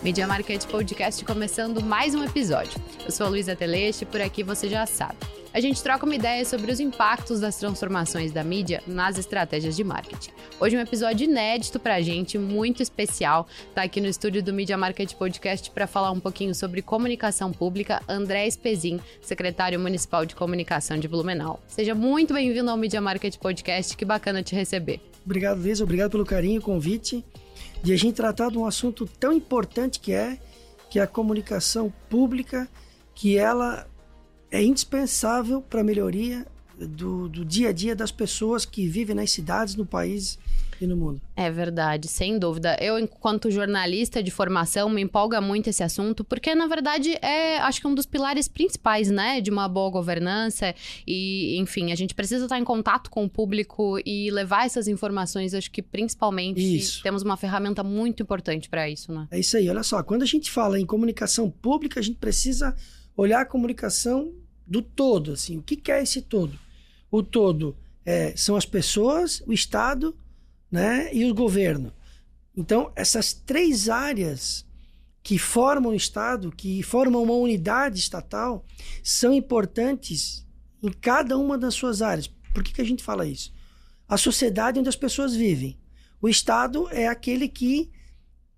Media Market Podcast começando mais um episódio. Eu sou a Luísa Teleste e por aqui você já sabe. A gente troca uma ideia sobre os impactos das transformações da mídia nas estratégias de marketing. Hoje um episódio inédito pra gente, muito especial. Tá aqui no estúdio do Media Market Podcast para falar um pouquinho sobre comunicação pública, André Espezin, secretário municipal de comunicação de Blumenau. Seja muito bem-vindo ao Media Market Podcast, que bacana te receber. Obrigado, Luísa, obrigado pelo carinho, convite de a gente tratar de um assunto tão importante que é que é a comunicação pública, que ela é indispensável para a melhoria do, do dia a dia das pessoas que vivem nas cidades, no país e no mundo. É verdade, sem dúvida. Eu, enquanto jornalista de formação, me empolga muito esse assunto, porque, na verdade, é, acho que é um dos pilares principais, né, de uma boa governança. E, enfim, a gente precisa estar em contato com o público e levar essas informações, acho que principalmente isso. temos uma ferramenta muito importante para isso, né? É isso aí, olha só, quando a gente fala em comunicação pública, a gente precisa olhar a comunicação do todo, assim, o que, que é esse todo? O todo é, são as pessoas, o Estado né, e o governo. Então, essas três áreas que formam o Estado, que formam uma unidade estatal, são importantes em cada uma das suas áreas. Por que, que a gente fala isso? A sociedade onde as pessoas vivem. O Estado é aquele que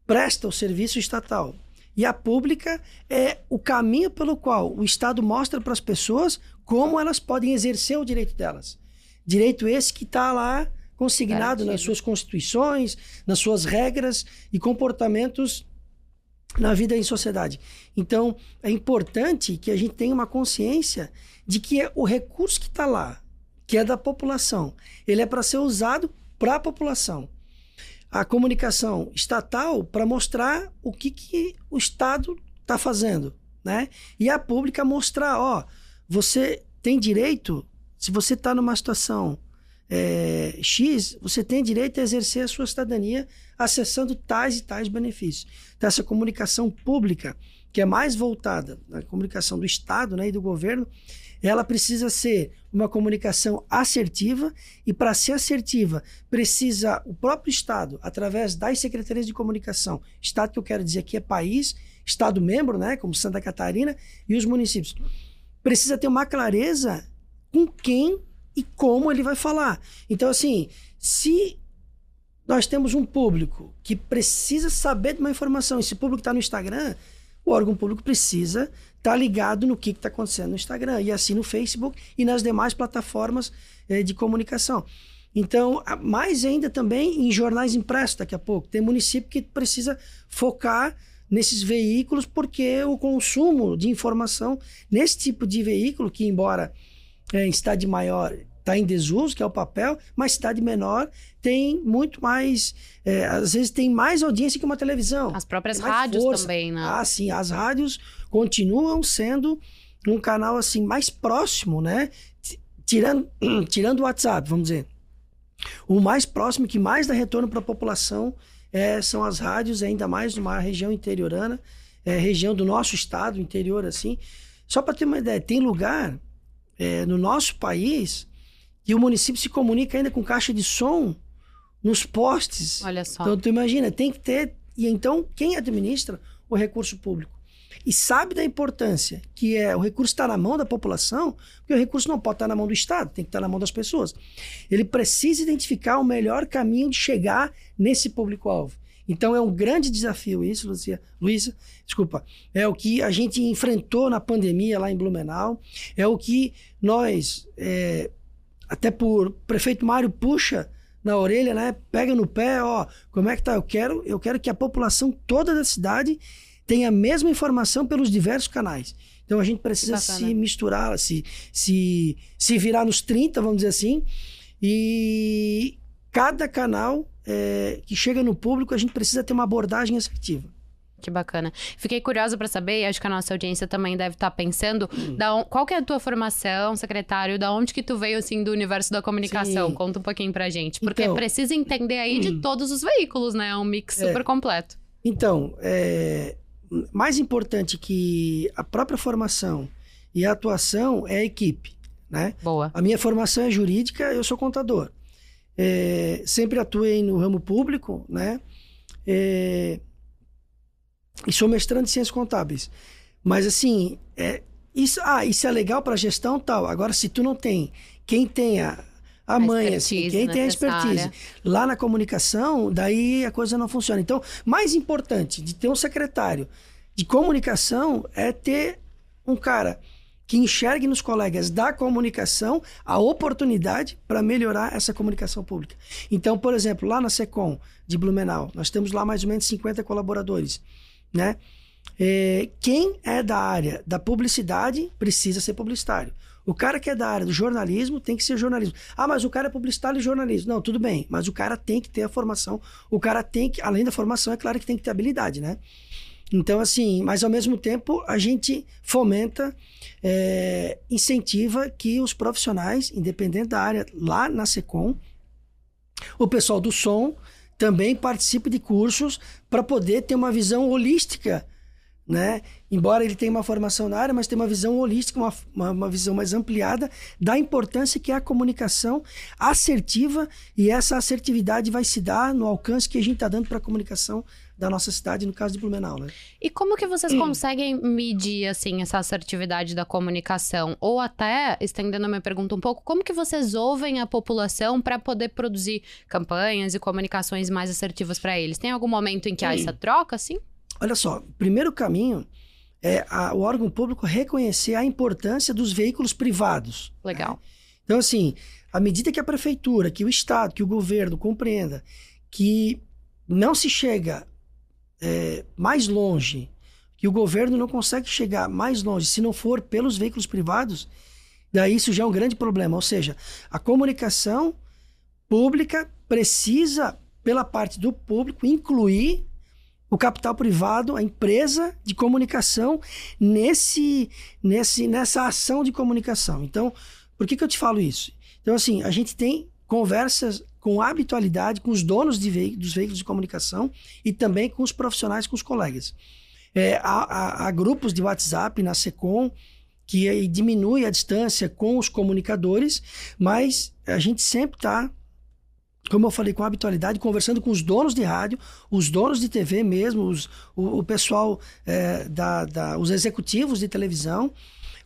presta o serviço estatal. E a pública é o caminho pelo qual o Estado mostra para as pessoas como elas podem exercer o direito delas. Direito esse que está lá consignado Garantido. nas suas constituições, nas suas regras e comportamentos na vida em sociedade. Então, é importante que a gente tenha uma consciência de que é o recurso que está lá, que é da população, ele é para ser usado para a população. A comunicação estatal para mostrar o que, que o Estado está fazendo, né? E a pública mostrar, ó, você tem direito, se você está numa situação é, X, você tem direito a exercer a sua cidadania acessando tais e tais benefícios. Então, essa comunicação pública, que é mais voltada na comunicação do Estado né, e do governo, ela precisa ser uma comunicação assertiva e para ser assertiva precisa o próprio Estado, através das secretarias de comunicação, Estado que eu quero dizer aqui é país, Estado membro, né, como Santa Catarina e os municípios, precisa ter uma clareza com quem e como ele vai falar. Então, assim, se nós temos um público que precisa saber de uma informação, esse público está no Instagram, o órgão público precisa estar tá ligado no que está acontecendo no Instagram, e assim no Facebook e nas demais plataformas eh, de comunicação. Então, mais ainda também em jornais impressos daqui a pouco. Tem município que precisa focar nesses veículos, porque o consumo de informação nesse tipo de veículo, que embora é, em cidade maior está em desuso, que é o papel, mas cidade menor tem muito mais, é, às vezes tem mais audiência que uma televisão. As próprias rádios força. também, né? Ah, sim, as rádios continuam sendo um canal assim mais próximo, né? Tirando, tirando o WhatsApp, vamos dizer. O mais próximo que mais dá retorno para a população é, são as rádios, ainda mais numa região interiorana, é, região do nosso estado, interior assim. Só para ter uma ideia, tem lugar é, no nosso país e o município se comunica ainda com caixa de som nos postes. Olha só. Então, tu imagina, tem que ter. E então, quem administra o recurso público? E sabe da importância que é o recurso está na mão da população, porque o recurso não pode estar na mão do Estado, tem que estar na mão das pessoas. Ele precisa identificar o melhor caminho de chegar nesse público-alvo. Então é um grande desafio isso, Lucia, Luísa, desculpa. É o que a gente enfrentou na pandemia lá em Blumenau, é o que nós, é, até por prefeito Mário puxa na orelha, né? Pega no pé, ó, como é que tá? Eu quero, eu quero que a população toda da cidade tenha a mesma informação pelos diversos canais. Então a gente precisa se misturar, se, se, se virar nos 30, vamos dizer assim, e cada canal é, que chega no público, a gente precisa ter uma abordagem assertiva. Que bacana. Fiquei curiosa para saber, e acho que a nossa audiência também deve estar tá pensando, hum. da, qual que é a tua formação, secretário, da onde que tu veio, assim, do universo da comunicação? Sim. Conta um pouquinho pra gente. Porque então, precisa entender aí hum. de todos os veículos, né? É um mix é. super completo. Então, é, mais importante que a própria formação e a atuação é a equipe, né? Boa. A minha formação é jurídica, eu sou contador é, sempre atuei no ramo público, né? É, e sou mestrando em ciências contábeis. Mas assim, é, isso, ah, isso é legal para gestão tal. Agora, se tu não tem quem tenha a, a mãe, assim, quem tem a expertise lá na comunicação, daí a coisa não funciona. Então, mais importante de ter um secretário de comunicação é ter um cara que enxergue nos colegas da comunicação a oportunidade para melhorar essa comunicação pública. Então, por exemplo, lá na Secom de Blumenau, nós temos lá mais ou menos 50 colaboradores, né? É, quem é da área da publicidade precisa ser publicitário. O cara que é da área do jornalismo tem que ser jornalismo. Ah, mas o cara é publicitário e jornalismo. Não, tudo bem, mas o cara tem que ter a formação. O cara tem que, além da formação, é claro que tem que ter habilidade, né? Então, assim, mas ao mesmo tempo a gente fomenta, é, incentiva que os profissionais, independente da área, lá na SECOM, o pessoal do som também participe de cursos para poder ter uma visão holística né? Embora ele tenha uma formação na área, mas tem uma visão holística, uma, uma, uma, visão mais ampliada da importância que é a comunicação assertiva e essa assertividade vai se dar no alcance que a gente está dando para a comunicação da nossa cidade, no caso de Blumenau, né? E como que vocês conseguem medir, assim, essa assertividade da comunicação? Ou até, estendendo a minha pergunta um pouco, como que vocês ouvem a população para poder produzir campanhas e comunicações mais assertivas para eles? Tem algum momento em que há essa troca, assim? Olha só, primeiro caminho é a, o órgão público reconhecer a importância dos veículos privados. Né? Legal. Né? Então, assim, à medida que a prefeitura, que o Estado, que o governo compreenda que não se chega é, mais longe, que o governo não consegue chegar mais longe se não for pelos veículos privados, daí isso já é um grande problema. Ou seja, a comunicação pública precisa, pela parte do público, incluir o capital privado, a empresa de comunicação nesse, nesse, nessa ação de comunicação. Então, por que, que eu te falo isso? Então, assim, a gente tem conversas com habitualidade com os donos de dos veículos de comunicação e também com os profissionais, com os colegas. É, há, há, há, grupos de WhatsApp na SECOM que diminui a distância com os comunicadores, mas a gente sempre está como eu falei, com habitualidade, conversando com os donos de rádio, os donos de TV mesmo, os, o, o, pessoal, é, da, da, os executivos de televisão,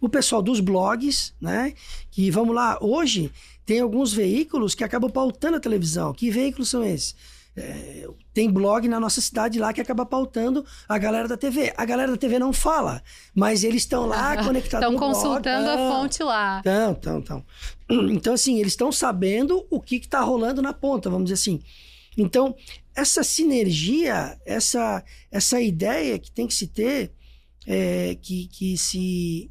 o pessoal dos blogs, né? Que, vamos lá, hoje tem alguns veículos que acabam pautando a televisão. Que veículos são esses? É, tem blog na nossa cidade lá que acaba pautando a galera da TV. A galera da TV não fala, mas eles estão lá conectados Estão consultando blog. a fonte lá. Então, então, então. Então, assim, eles estão sabendo o que está rolando na ponta, vamos dizer assim. Então, essa sinergia, essa, essa ideia que tem que se ter, é, que, que se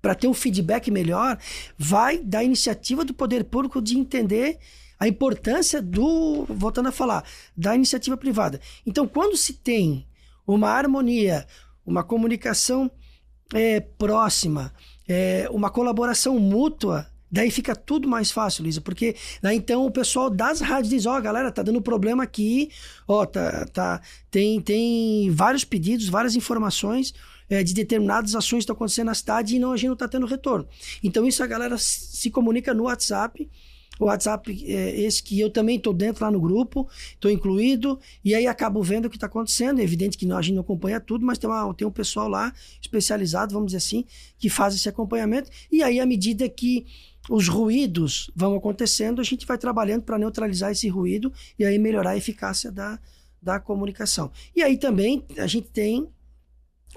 para ter um feedback melhor, vai da iniciativa do poder público de entender a importância do, voltando a falar, da iniciativa privada. Então, quando se tem uma harmonia, uma comunicação é, próxima, é, uma colaboração mútua, daí fica tudo mais fácil, Lisa, porque daí então o pessoal das rádios diz, ó, oh, galera, tá dando problema aqui, ó, tá, tá, tem, tem vários pedidos, várias informações é, de determinadas ações que estão acontecendo na cidade e não, a gente não está tendo retorno. Então isso a galera se comunica no WhatsApp, o WhatsApp é esse que eu também estou dentro lá no grupo, estou incluído, e aí acabo vendo o que está acontecendo. É evidente que a gente não acompanha tudo, mas tem, uma, tem um pessoal lá especializado, vamos dizer assim, que faz esse acompanhamento. E aí, à medida que os ruídos vão acontecendo, a gente vai trabalhando para neutralizar esse ruído e aí melhorar a eficácia da, da comunicação. E aí também a gente tem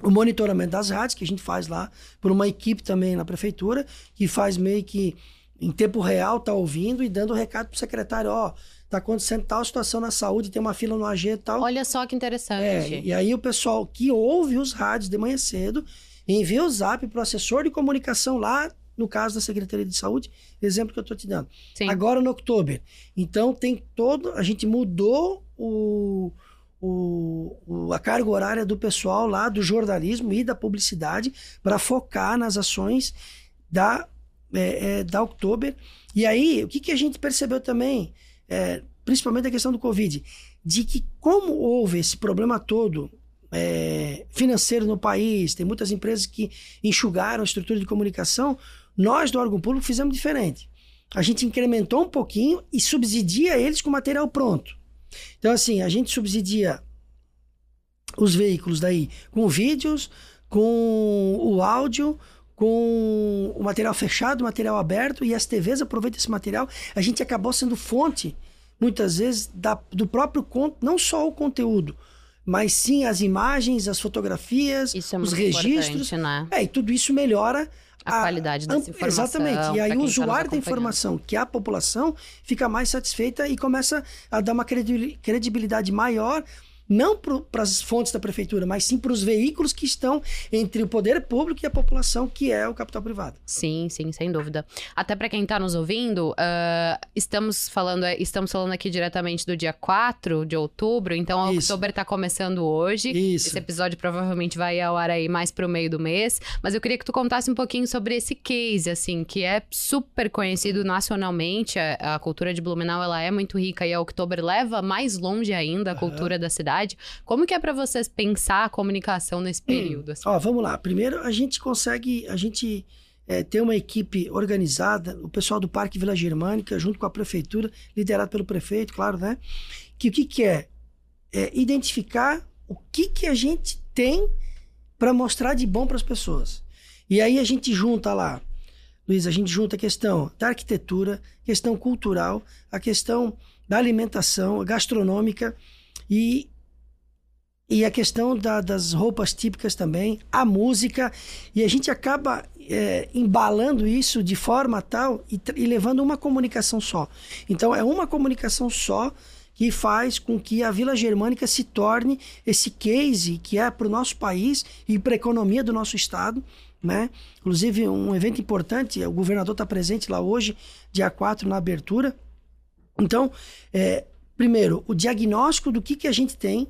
o monitoramento das rádios, que a gente faz lá por uma equipe também na prefeitura, que faz meio que em tempo real tá ouvindo e dando recado pro secretário, ó, tá acontecendo tal situação na saúde, tem uma fila no AG e tal. Olha só que interessante. É, e aí o pessoal que ouve os rádios de manhã cedo envia o zap pro assessor de comunicação lá, no caso da Secretaria de Saúde, exemplo que eu tô te dando. Sim. Agora no outubro. Então tem todo, a gente mudou o, o, a carga horária do pessoal lá do jornalismo e da publicidade para focar nas ações da é, é, da Oktober. E aí, o que, que a gente percebeu também, é, principalmente a questão do Covid, de que como houve esse problema todo é, financeiro no país, tem muitas empresas que enxugaram a estrutura de comunicação, nós do órgão público fizemos diferente. A gente incrementou um pouquinho e subsidia eles com material pronto. Então, assim, a gente subsidia os veículos daí com vídeos, com o áudio, com o material fechado, material aberto, e as TVs aproveitam esse material. A gente acabou sendo fonte, muitas vezes, da, do próprio conto, não só o conteúdo, mas sim as imagens, as fotografias, Isso é os muito registros. né? É, e tudo isso melhora A qualidade dessa informação, Exatamente. E aí o tá usuário da acompanhando. informação, que é a população, fica mais satisfeita e começa a dar uma credi- credibilidade maior. Não para as fontes da prefeitura, mas sim para os veículos que estão entre o poder público e a população, que é o capital privado. Sim, sim, sem dúvida. Até para quem tá nos ouvindo, ah, estamos falando estamos falando aqui diretamente do dia 4 de outubro, então o Isso. outubro tá começando hoje. Isso. Esse episódio provavelmente vai ao ar aí mais pro meio do mês, mas eu queria que tu contasse um pouquinho sobre esse case, assim, que é super conhecido nacionalmente. A, a cultura de Blumenau, ela é muito rica e a Outubro leva mais longe ainda a cultura da cidade. Como que é para vocês pensar a comunicação nesse período? assim? Ó, vamos lá. Primeiro, a gente consegue, a gente é, ter uma equipe organizada, o pessoal do Parque Vila Germânica, junto com a prefeitura, liderado pelo prefeito, claro, né? Que o que, que é? É identificar o que, que a gente tem para mostrar de bom para as pessoas. E aí a gente junta lá, Luiz, a gente junta a questão da arquitetura, questão cultural, a questão da alimentação, gastronômica e e a questão da- das roupas típicas também, a música, e a gente acaba é, embalando isso de forma tal e, e levando uma comunicação só. Então, é uma comunicação só que faz com que a Vila Germânica se torne esse case que é para o nosso país e para a economia do nosso estado. Né? Inclusive, um evento importante, o governador está presente lá hoje, dia 4, na abertura. Então, é, primeiro, o diagnóstico do que, que a gente tem,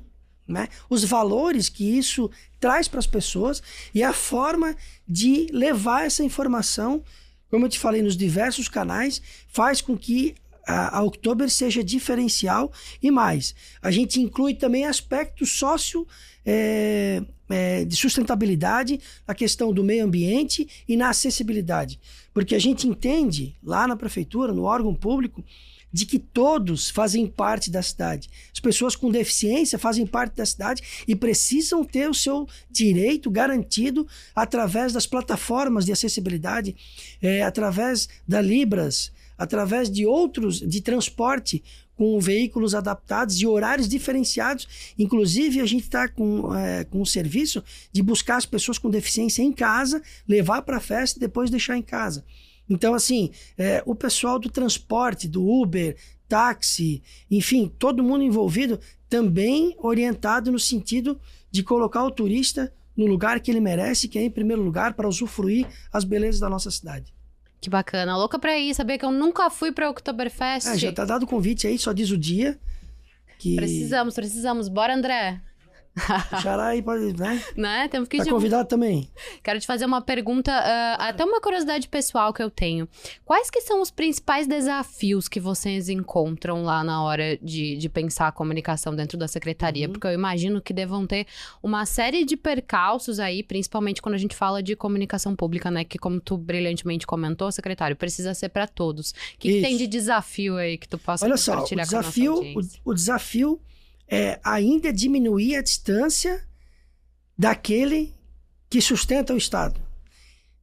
né? os valores que isso traz para as pessoas e a forma de levar essa informação, como eu te falei, nos diversos canais, faz com que a, October seja diferencial e mais. A gente inclui também aspectos sócio é, é, de sustentabilidade, a questão do meio ambiente e na acessibilidade. Porque a gente entende lá na prefeitura, no órgão público, de que todos fazem parte da cidade. As pessoas com deficiência fazem parte da cidade e precisam ter o seu direito garantido através das plataformas de acessibilidade, eh, através da Libras, através de outros de transporte com veículos adaptados e horários diferenciados. Inclusive, a gente está com, eh, com o serviço de buscar as pessoas com deficiência em casa, levar para a festa e depois deixar em casa. Então, assim, é, o pessoal do transporte, do Uber, táxi, enfim, todo mundo envolvido, também orientado no sentido de colocar o turista no lugar que ele merece, que é em primeiro lugar para usufruir as belezas da nossa cidade. Que bacana. Louca pra ir, saber que eu nunca fui pra Oktoberfest. É, já tá dado o convite aí, só diz o dia. Que Precisamos, precisamos. Bora, André. Xará aí pode, né? Né? Temos que Tá convidado também. Quero te fazer uma pergunta, ah, até uma curiosidade pessoal que eu tenho. Quais que são os principais desafios que vocês encontram lá na hora de, de pensar a comunicação dentro da secretaria? Uhum. Porque eu imagino que devam ter uma série de percalços aí, principalmente quando a gente fala de comunicação pública, né? Que como tu brilhantemente comentou, secretário, precisa ser para todos. O que, que tem de desafio aí que tu possa Olha só, o compartilhar com a nossa desafio, o, o desafio é ainda diminuir a distância daquele que sustenta o Estado.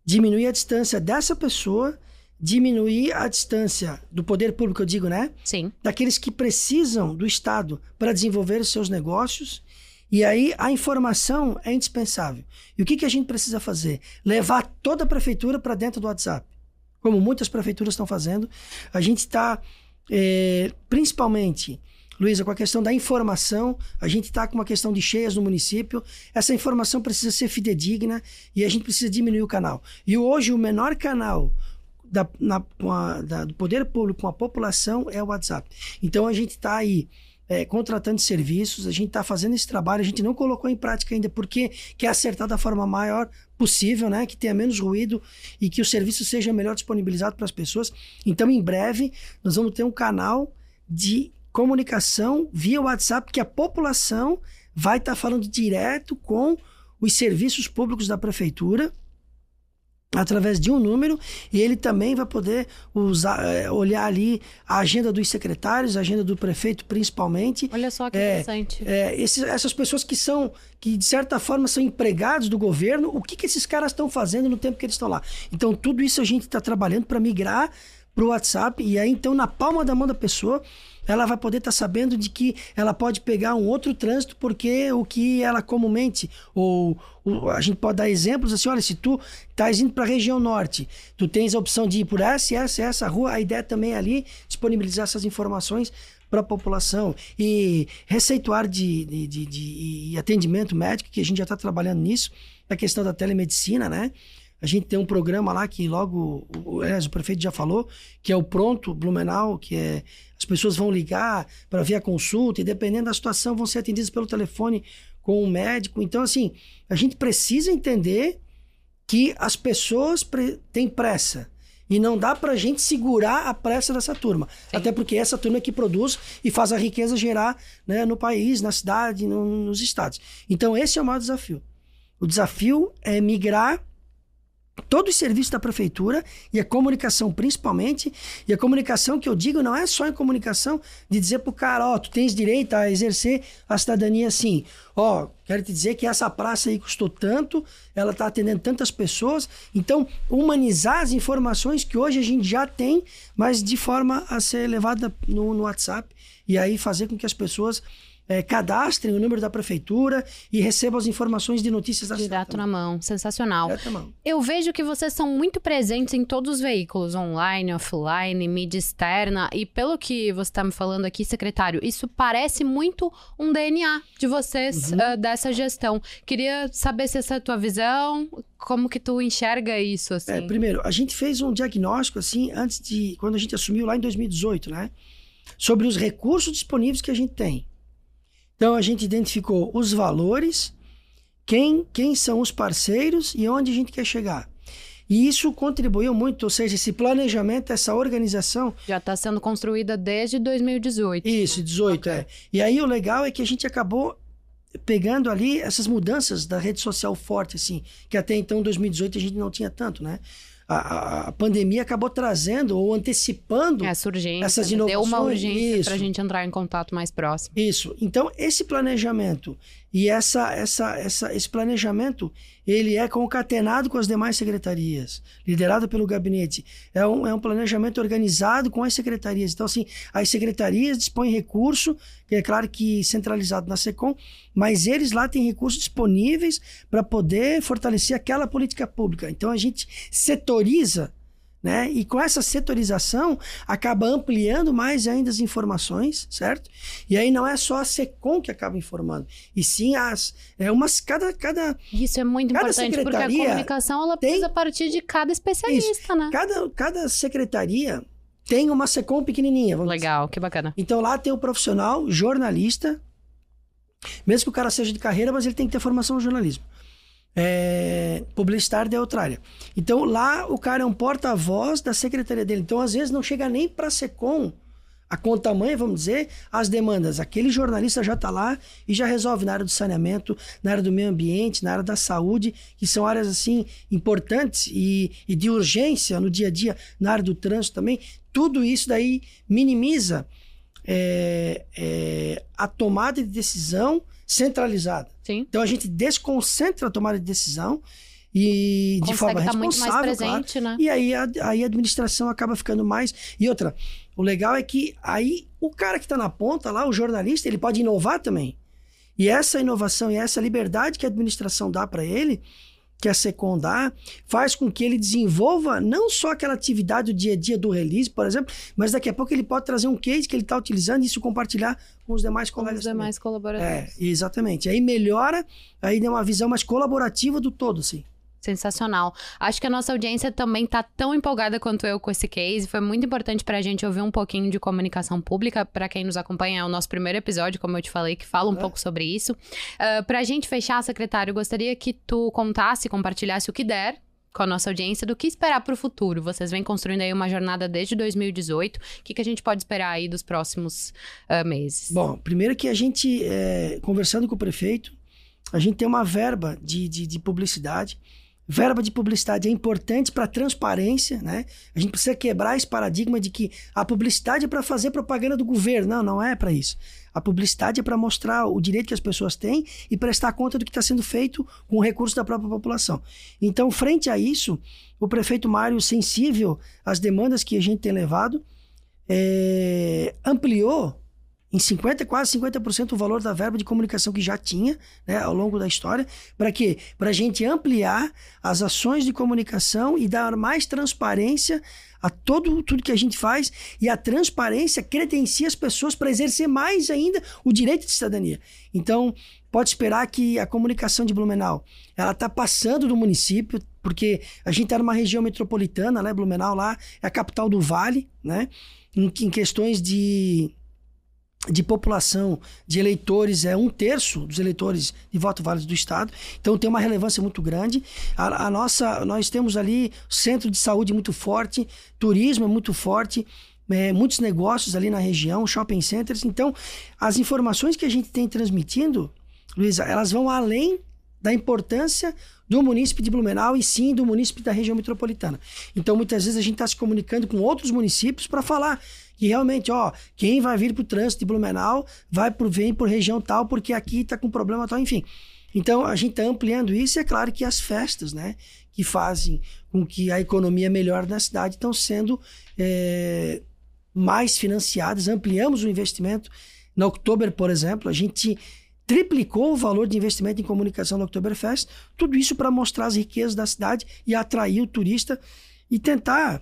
Diminuir a distância dessa pessoa, diminuir a distância do poder público, eu digo, né? Sim. Daqueles que precisam do Estado para desenvolver os seus negócios. E aí a informação é indispensável. E o que, que a gente precisa fazer? Levar toda a prefeitura para dentro do WhatsApp. Como muitas prefeituras estão fazendo. A gente está, eh, principalmente, Luísa, com a questão da informação, a gente está com uma questão de cheias no município. Essa informação precisa ser fidedigna e a gente precisa diminuir o canal. E hoje o menor canal da- na- a- da- do poder público com a população é o WhatsApp. Então a gente está aí é, contratando serviços, a gente está fazendo esse trabalho, a gente não colocou em prática ainda porque quer acertar da forma maior possível, né? Que tenha menos ruído e que o serviço seja melhor disponibilizado para as pessoas. Então, em breve, nós vamos ter um canal de comunicação via WhatsApp que a população vai estar falando direto com os serviços públicos da prefeitura através de um número e ele também vai poder usar, é, olhar ali a agenda dos secretários, a agenda do prefeito principalmente. Olha só que É, interessante. É, esses- essas pessoas que são, que de certa forma são empregados do governo, o que, que esses caras estão fazendo no tempo que eles estão lá? Então, tudo isso a gente está trabalhando para migrar para o WhatsApp e aí, então, na palma da mão da pessoa, ela vai poder estar sabendo de que ela pode pegar um outro trânsito, porque o que ela comumente, ou, ou a gente pode dar exemplos assim, olha, se tu estás indo para a região norte, tu tens a opção de ir por essa, essa, essa rua, a ideia também é ali disponibilizar essas informações para a população e receituar de, de, de, de- atendimento médico, que a gente já está trabalhando nisso, a questão da telemedicina, né? A gente tem um programa lá que logo, o, aliás, o prefeito já falou, que é o Pronto Blumenau, que é as pessoas vão ligar para ver a consulta e dependendo da situação vão ser atendidas pelo telefone com o médico. Então, assim, a gente precisa entender que as pessoas pre- têm pressa. E não dá pra gente segurar a pressa dessa turma. Até porque essa turma é que produz e faz a riqueza gerar né, no país, na cidade, no- nos estados. Então, esse é o maior desafio. O desafio é migrar todos os serviços da prefeitura e a comunicação principalmente. E a comunicação que eu digo não é só em comunicação de dizer pro cara, ó, tu tens direito a exercer a cidadania assim. Ó, quero te dizer que essa praça aí custou tanto, ela tá atendendo tantas pessoas. Então, humanizar as informações que hoje a gente já tem, mas de forma a ser levada no, no WhatsApp e aí fazer com que as pessoas eh, cadastrem o número da prefeitura e recebam as informações de notícias da Direto cidade. na mão. Sensacional. Direto na mão. Eu vejo que vocês são muito presentes em todos os veículos, online, offline, mídia externa. E pelo que você está me falando aqui, secretário, isso parece muito um DNA de vocês, Uhum. ah, dessa gestão. Queria saber se essa é a tua visão, como que tu enxerga isso, assim. É, primeiro, a gente fez um diagnóstico assim antes de quando a gente assumiu lá em 2018, né? Sobre os recursos disponíveis que a gente tem. Então a gente identificou os valores, quem, quem são os parceiros e onde a gente quer chegar. E isso contribuiu muito, ou seja, esse planejamento, essa organização Já está sendo construída desde 2018. Isso, 18, é. E aí o legal é que a gente acabou pegando ali essas mudanças da rede social forte, assim, que até então, em 2018, a gente não tinha tanto, né? A, a- pandemia acabou trazendo ou antecipando Essa urgência. Essas né? Deu uma inovações, urgência para a gente entrar em contato mais próximo. Isso. Então, esse planejamento e essa, essa, essa, esse planejamento, ele é concatenado com as demais secretarias, liderado pelo gabinete. É um, é um planejamento organizado com as secretarias. Então, assim, as secretarias dispõem recurso, que é claro que centralizado na SECOM, mas eles lá têm recursos disponíveis para poder fortalecer aquela política pública. Então, a gente setoriza né? E com essa setorização acaba ampliando mais ainda as informações, certo? E aí não é só a Secom que acaba informando, e sim as é umas cada cada Isso é muito importante, porque a comunicação ela tem- precisa partir de cada especialista, né? cada cada secretaria tem uma Secom pequenininha, vamos dizer. Legal, que bacana. Então lá tem o profissional jornalista, mesmo que o cara seja de carreira, mas ele tem que ter formação no jornalismo. É, publicitário é outra área. Então lá o cara é um porta-voz da secretaria dele. Então às vezes não chega nem para a Secom a conta mãe, vamos dizer, as demandas. Aquele jornalista já está lá e já resolve na área do saneamento, na área do meio ambiente, na área da saúde, que são áreas assim importantes e, e de urgência no dia a dia, na área do trânsito também. Tudo isso daí minimiza é, é, a tomada de decisão centralizada. Sim. Então a gente desconcentra a tomada de decisão e de Consegue forma estar muito mais responsável, claro. presente, né? E aí a, aí a administração acaba ficando mais. E outra, o legal é que aí o cara que está na ponta lá, o jornalista, ele pode inovar também. E essa inovação e essa liberdade que a administração dá para ele, que a Secom dá, faz com que ele desenvolva não só aquela atividade do dia a dia do release, por exemplo, mas daqui a pouco ele pode trazer um case que ele está utilizando e isso compartilhar com os demais Com colegas. os também. demais colaboradores. É, exatamente. Aí melhora, aí dá uma visão mais colaborativa do todo, assim. Sensacional. Acho que a nossa audiência também tá tão empolgada quanto eu com esse case. Foi muito importante pra gente ouvir um pouquinho de comunicação pública. Pra quem nos acompanha, é o nosso primeiro episódio, como eu te falei, que fala um É. pouco sobre isso. Uh, pra gente fechar, secretário, eu gostaria que tu contasse, compartilhasse o que der com a nossa audiência do que esperar pro futuro. Vocês vêm construindo aí uma jornada desde 2018. O que, que a gente pode esperar aí dos próximos uh, meses? Bom, primeiro que a gente, é, conversando com o prefeito, a gente tem uma verba de, de, de publicidade Verba de publicidade é importante para transparência, né? A gente precisa quebrar esse paradigma de que a publicidade é para fazer propaganda do governo. Não, não é para isso. A publicidade é para mostrar o direito que as pessoas têm e prestar conta do que está sendo feito com o recurso da própria população. Então, frente a isso, o prefeito Mário, sensível às demandas que a gente tem levado, é, ampliou em 50, quase 50% o valor da verba de comunicação que já tinha né, ao longo da história. Para quê? Para a gente ampliar as ações de comunicação e dar mais transparência a todo, tudo que a gente faz. E a transparência credencia as pessoas para exercer mais ainda o direito de cidadania. Então, pode esperar que a comunicação de Blumenau ela está passando do município, porque a gente está numa região metropolitana, né? Blumenau lá é a capital do Vale, né? em, em questões de de população, de eleitores, é um terço dos eleitores de voto válido do Estado. Então tem uma relevância muito grande. A, a, nossa, nós temos ali centro de saúde muito forte, turismo é muito forte, é, muitos negócios ali na região, shopping centers. Então, as informações que a gente tem transmitindo, Luísa, elas vão além da importância do município de Blumenau e sim do município da região metropolitana. Então, muitas vezes a gente está se comunicando com outros municípios para falar que realmente, ó, quem vai vir para o trânsito de Blumenau vai por, vem por região tal, porque aqui está com problema tal, enfim. Então, a gente está ampliando isso e é claro que as festas, né, que fazem com que a economia melhore na cidade estão sendo é, mais financiadas. Ampliamos o investimento. Na Oktober, por exemplo, a gente triplicou o valor de investimento em comunicação da Oktoberfest. Tudo isso para mostrar as riquezas da cidade e atrair o turista e tentar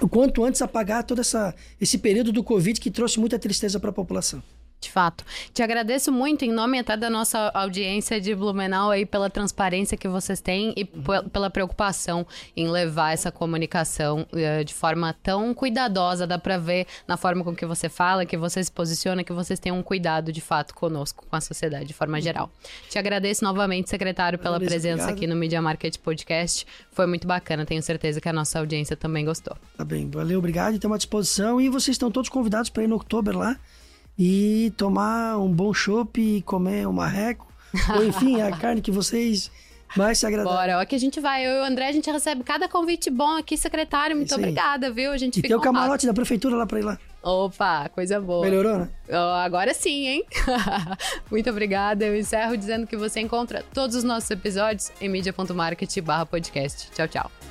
o quanto antes apagar todo essa, esse período do Covid que trouxe muita tristeza para a população. De fato. Te agradeço muito, em nome até da nossa audiência de Blumenau, aí, pela transparência que vocês têm e pela preocupação em levar essa comunicação uh, de forma tão cuidadosa. Dá para ver na forma com que você fala, que você se posiciona, que vocês têm um cuidado de fato conosco, com a sociedade de forma geral. Te agradeço novamente, secretário, pela Valeu, presença obrigado. aqui no Media Market Podcast. Foi muito bacana, tenho certeza que a nossa audiência também gostou. Tá bem, valeu, obrigado, estamos à disposição. E vocês estão todos convidados para ir no outubro lá e tomar um bom chopp e comer um marreco. ou enfim, a carne que vocês mais se agradar. Bora, ó que a gente vai. Eu e o André, a gente recebe cada convite bom aqui, secretário. Muito obrigada, viu? A gente e tem o camarote da prefeitura lá pra ir lá. Opa, coisa boa. Melhorou, né? agora sim, hein? Muito obrigada. Eu encerro dizendo que você encontra todos os nossos episódios em media.market podcast. Tchau, tchau.